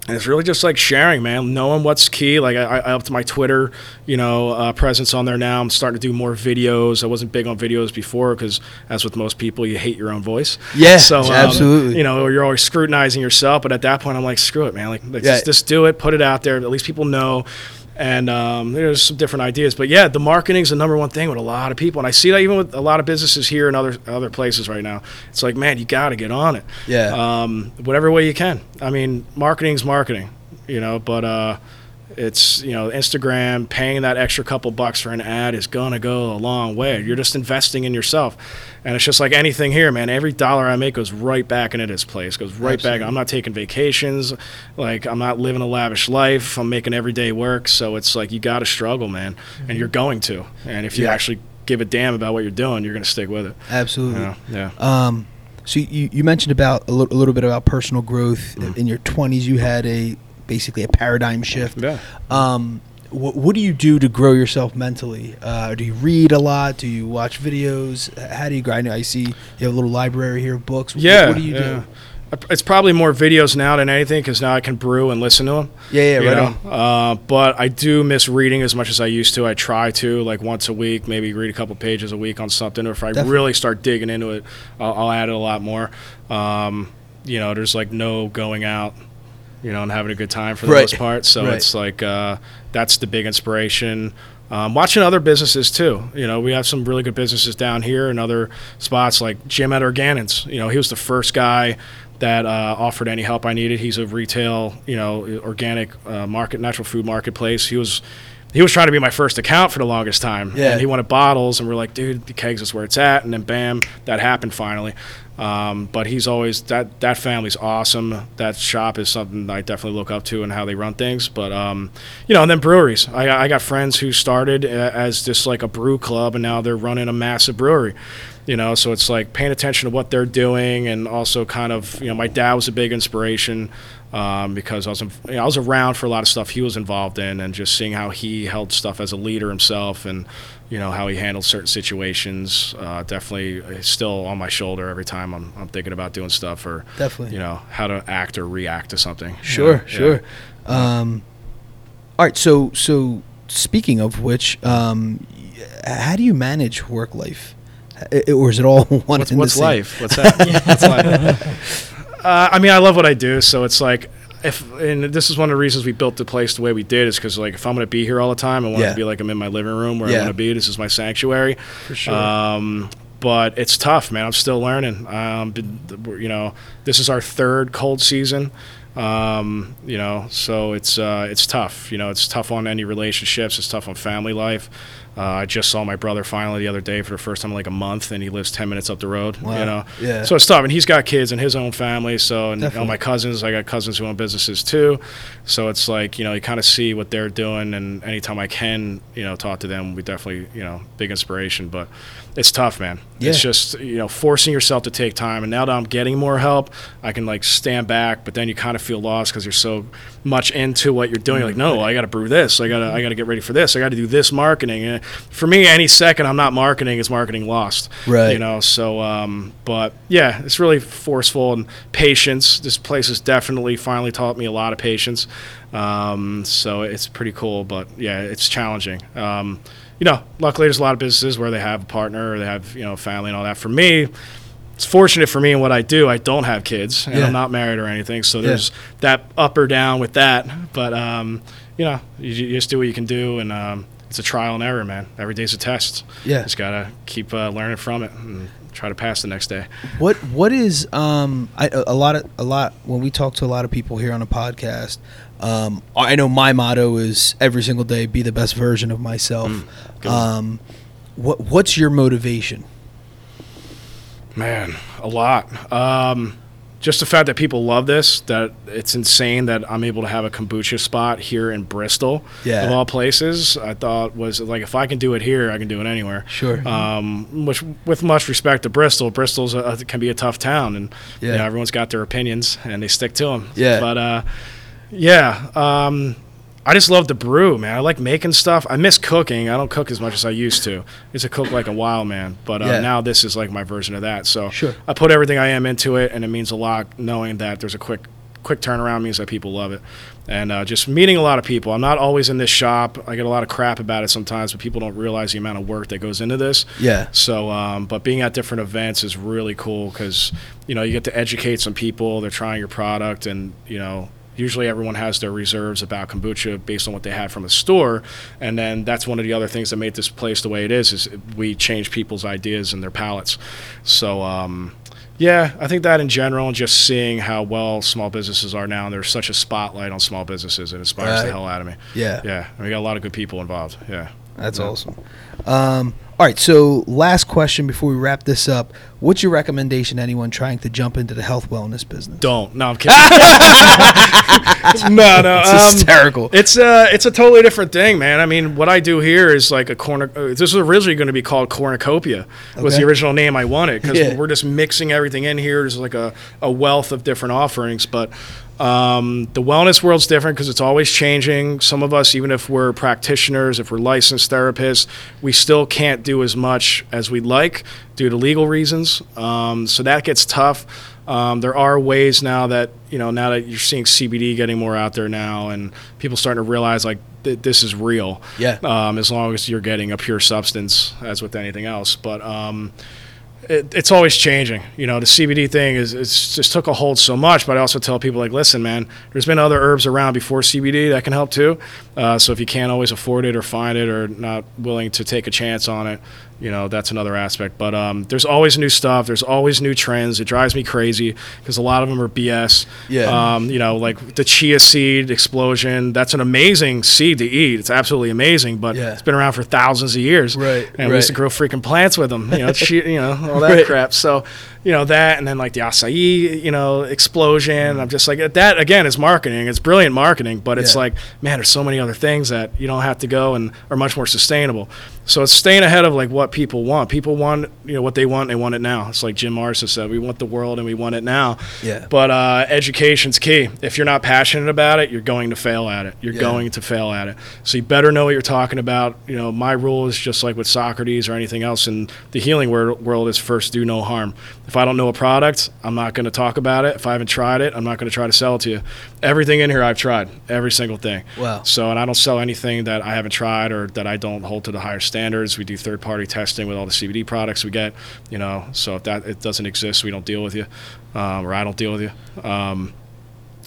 And it's really just like sharing, man, knowing what's key. Like I, I upped my Twitter, you know, uh, presence on there now. I'm starting to do more videos. I wasn't big on videos before because, as with most people, you hate your own voice. Yeah, so um, absolutely. You know, you're always scrutinizing yourself. But at that point, I'm like, screw it, man. Like, Yeah. just, just do it, put it out there. At least people know. And um, there's some different ideas, but yeah, the marketing is the number one thing with a lot of people, and I see that even with a lot of businesses here and other other places right now. It's like, man, you got to get on it Yeah. um, whatever way you can. I mean, marketing's marketing, you know, but uh, it's you know Instagram paying that extra couple bucks for an ad is gonna go a long way. You're just investing in yourself, and it's just like anything here, man. Every dollar I make goes right back into this place. Goes right Absolutely. back. I'm not taking vacations, like I'm not living a lavish life. I'm making everyday work, so it's like you got to struggle, man, and you're going to. And if you Yeah. actually give a damn about what you're doing, you're gonna stick with it. Absolutely. You know? Yeah. Um, so you, you mentioned about a little, bit about personal growth Mm-hmm. in your 20s. You had a basically a paradigm shift. Yeah. Um, what, what do you do to grow yourself mentally? Uh, do you read a lot? Do you watch videos? How do you grind? I see you have a little library here of books. What- Yeah. What, do you yeah. do? It's probably more videos now than anything because now I can brew and listen to them. Yeah, yeah, right? Uh, but I do miss reading as much as I used to. I try to, like once a week, maybe read a couple pages a week on something. Or if I Definitely. really start digging into it, I'll, I'll add it a lot more. Um, you know, there's like no going out, you know, and having a good time for the Right. most part. So Right. it's like uh, that's the big inspiration. Um, watching other businesses too. You know, we have some really good businesses down here and other spots like Jim at Organins. You know, he was the first guy that uh, offered any help I needed. He's a retail, you know, organic uh, market, natural food marketplace. He was. He was trying to be my first account for the longest time, Yeah. and he wanted bottles, and we're like, dude, the kegs is where it's at, and then bam, that happened finally. Um, but he's always that that family's awesome. That shop is something I definitely look up to and how they run things. But um, you know, and then breweries. I, I got friends who started as just like a brew club, and now they're running a massive brewery. You know, so it's like paying attention to what they're doing, and also kind of you know, my dad was a big inspiration um, because I was you know, I was around for a lot of stuff he was involved in, and just seeing how he held stuff as a leader himself, and you know how he handled certain situations. Uh, definitely still on my shoulder every time I'm, I'm thinking about doing stuff or Definitely. you know how to act or react to something. you Sure. Yeah. sure. Um, all right. So, so speaking of which, um, how do you manage work life, Uh, or is it all one? What's, and the what's same? life? What's that? What's life? Uh, I mean, I love what I do, so it's like. If and this is one of the reasons we built the place the way we did is because like if I'm gonna be here all the time, I want it Yeah. to be like I'm in my living room where I Yeah. want to be. This is my sanctuary. For sure. Um, but it's tough, man. I'm still learning. Um, you know, this is our third cold season. Um, you know, so it's uh, it's tough. You know, it's tough on any relationships. It's tough on family life. Uh, I just saw my brother finally the other day for the first time in like a month, and he lives ten minutes up the road. Wow. You know, Yeah. So it's tough, and he's got kids and his own family. So, and all my cousins, I got cousins who own businesses too. So it's like you know, you kind of see what they're doing, and anytime I can, you know, talk to them, we definitely you know, big inspiration. But it's tough, man. Yeah. It's just you know, forcing yourself to take time. And now that I'm getting more help, I can like stand back, but then you kind of feel lost because you're so much into what you're doing. You're like, no, I got to brew this. I got to I got to get ready for this. I got to do this marketing. And for me, any second I'm not marketing is marketing lost. Right. You know. So, um, but yeah, it's really forceful and patience. This place has definitely finally taught me a lot of patience. Um, so it's pretty cool, but yeah, it's challenging. Um, you know, luckily there's a lot of businesses where they have a partner or they have you know family and all that. For me, it's fortunate for me in what I do. I don't have kids and Yeah. I'm not married or anything, so Yeah. there's that up or down with that. But um, you know, you, you just do what you can do, and um, it's a trial and error, man. Every day's a test. Yeah. just gotta keep uh, learning from it and try to pass the next day. What what is um I, a a lot of a lot when we talk to a lot of people here on a podcast, um I know my motto is every single day be the best version of myself. Mm, um what what's your motivation? Man, a lot. Um, just the fact that people love this, that it's insane that I'm able to have a kombucha spot here in Bristol, Yeah. of all places. I thought was like if I can do it here, I can do it anywhere. Sure. Um, which, with much respect to Bristol, Bristol's a, can be a tough town, and Yeah. you know, everyone's got their opinions and they stick to them. Yeah. But uh, yeah, um, I just love to brew, man. I like making stuff. I miss cooking. I don't cook as much as I used to. I used to cook like a wild man, but uh, Yeah. now this is like my version of that. So Sure. I put everything I am into it, and it means a lot knowing that there's a quick quick turnaround means that people love it. And uh, just meeting a lot of people. I'm not always in this shop. I get a lot of crap about it sometimes, but people don't realize the amount of work that goes into this. Yeah. So, um, but being at different events is really cool because you know you get to educate some people. They're trying your product, and you know usually everyone has their reserves about kombucha based on what they had from a store and then that's one of the other things that made this place the way it is is we change people's ideas and their palates so um, yeah, I think that in general, and just seeing how well small businesses are now, and there's such a spotlight on small businesses, it inspires the hell out of me. Yeah. Yeah, and we got a lot of good people involved. Yeah. That's Yeah. awesome. Um, all right, so last question before we wrap this up. What's your recommendation to anyone trying to jump into the health wellness business? Don't. No, I'm kidding. no, no. It's um, hysterical. It's a it's a totally different thing, man. I mean, what I do here is like a corner. uh, This was originally going to be called Cornucopia. Was the original name I wanted because Yeah. we're just mixing everything in here. There's like a, a wealth of different offerings, but. Um, the wellness world's different because it's always changing. Some of us, even if we're practitioners, if we're licensed therapists, we still can't do as much as we'd like due to legal reasons. Um, so that gets tough. Um, there are ways now that you know now that you're seeing CBD getting more out there now, and people starting to realize like th- this is real. Yeah. Um, as long as you're getting a pure substance, as with anything else, but. It, it's always changing. You know, the CBD thing is it's just took a hold so much. But I also tell people like, listen, man, there's been other herbs around before CBD that can help too. Uh, so if you can't always afford it or find it or not willing to take a chance on it, you know, that's another aspect. But um, there's always new stuff. There's always new trends. It drives me crazy because a lot of them are BS. Yeah. Um, you know, like the chia seed explosion. That's an amazing seed to eat. It's absolutely amazing. But Yeah. it's been around for thousands of years. Right, And we used to grow freaking plants with them. You know, chi- you know all that Right. crap. So, you know that, and then like the acai, you know, explosion. I'm just like that again is marketing. It's brilliant marketing, but it's Yeah. like, man, there's so many other things that you don't have to go and are much more sustainable. So it's staying ahead of like what people want. People want, you know, what they want. They want it now. It's like Jim Morrison said, we want the world and we want it now. Yeah. But uh, education's key. If you're not passionate about it, you're going to fail at it. You're Yeah. going to fail at it. So you better know what you're talking about. You know, my rule is just like with Socrates or anything else in the healing world is first do no harm. If I don't know a product, I'm not going to talk about it. If I haven't tried it, I'm not going to try to sell it to you. Everything in here I've tried, every single thing. Wow. So, and I don't sell anything that I haven't tried or that I don't hold to the higher standards. We do third party testing with all the CBD products we get, you know. So if that it doesn't exist, we don't deal with you, um, or I don't deal with you. Um,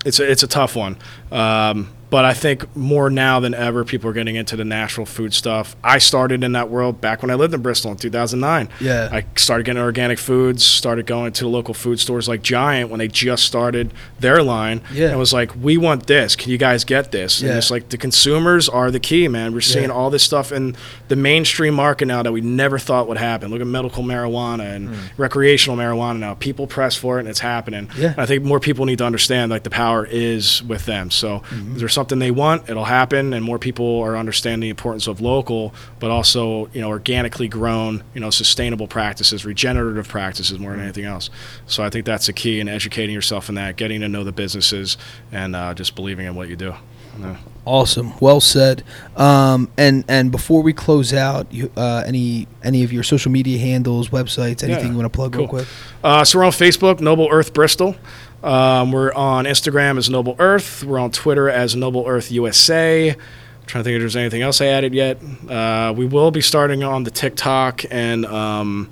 it's a, it's a tough one. Um, but I think more now than ever, people are getting into the natural food stuff. I started in that world back when I lived in Bristol in 2009. Yeah. I started getting organic foods, started going to the local food stores like Giant when they just started their line. Yeah. And was like, we want this. Can you guys get this? Yeah. And it's like the consumers are the key, man. We're seeing Yeah. all this stuff in the mainstream market now that we never thought would happen. Look at medical marijuana and recreational marijuana now. People press for it and it's happening. Yeah. And I think more people need to understand like the power is with them. So Mm-hmm. there's something they want, it'll happen, and more people are understanding the importance of local, but also you know organically grown, you know sustainable practices, regenerative practices more than Mm-hmm. anything else. So I think that's the key in educating yourself in that, getting to know the businesses, and uh, just believing in what you do. Yeah. Awesome. Well said. Um, and and before we close out, you, uh, any any of your social media handles, websites, anything Yeah, you want to plug real quick? Uh, so we're on Facebook, Noble Earth Bristol. Um, we're on Instagram as Noble Earth. We're on Twitter as Noble Earth USA. I'm trying to think if there's anything else I added yet. Uh, we will be starting on the TikTok and um,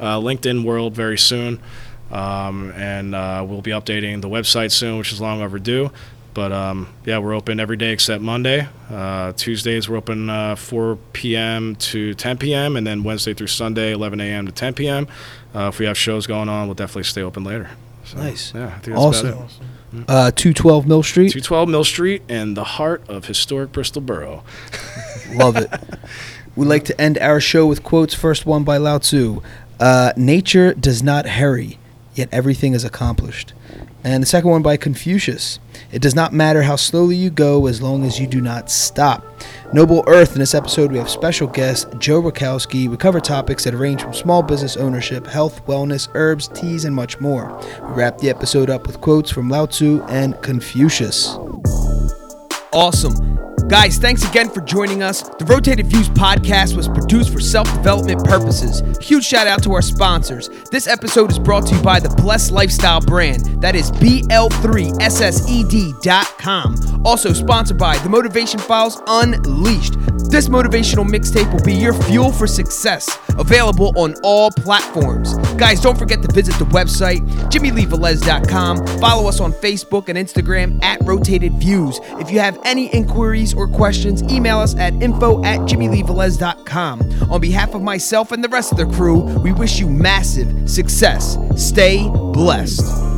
uh, LinkedIn world very soon. Um, and uh, we'll be updating the website soon, which is long overdue. But um, yeah, we're open every day except Monday. Uh, Tuesdays we're open uh, 4 p.m. to 10 p.m. and then Wednesday through Sunday 11 a.m. to 10 p.m. Uh, if we have shows going on, we'll definitely stay open later. So, Nice. Yeah, I think that's Awesome. about it. Uh, two twelve Mill Street. 212 Mill Street and the heart of historic Bristol Borough. Love it. We like to end our show with quotes. First one by Lao Tzu: uh, "Nature does not hurry, yet everything is accomplished." And the second one by Confucius: "It does not matter how slowly you go, as long as you do not stop." Noble Earth. In this episode, we have special guest Joe Rakowski. We cover topics that range from small business ownership, health, wellness, herbs, teas, and much more. We wrap the episode up with quotes from Lao Tzu and Confucius. Awesome. Guys, thanks again for joining us. The Rotated Views podcast was produced for self development purposes. Huge shout out to our sponsors. This episode is brought to you by the Blessed Lifestyle brand. That is BL3SSED.com. Also sponsored by The Motivation Files Unleashed. This motivational mixtape will be your fuel for success. Available on all platforms. Guys, don't forget to visit the website, jimmyleevelez.com. Follow us on Facebook and Instagram at Rotated Views. If you have any inquiries or questions, email us at info at jimmyleevelez.com. On behalf of myself and the rest of the crew, we wish you massive success. Stay blessed.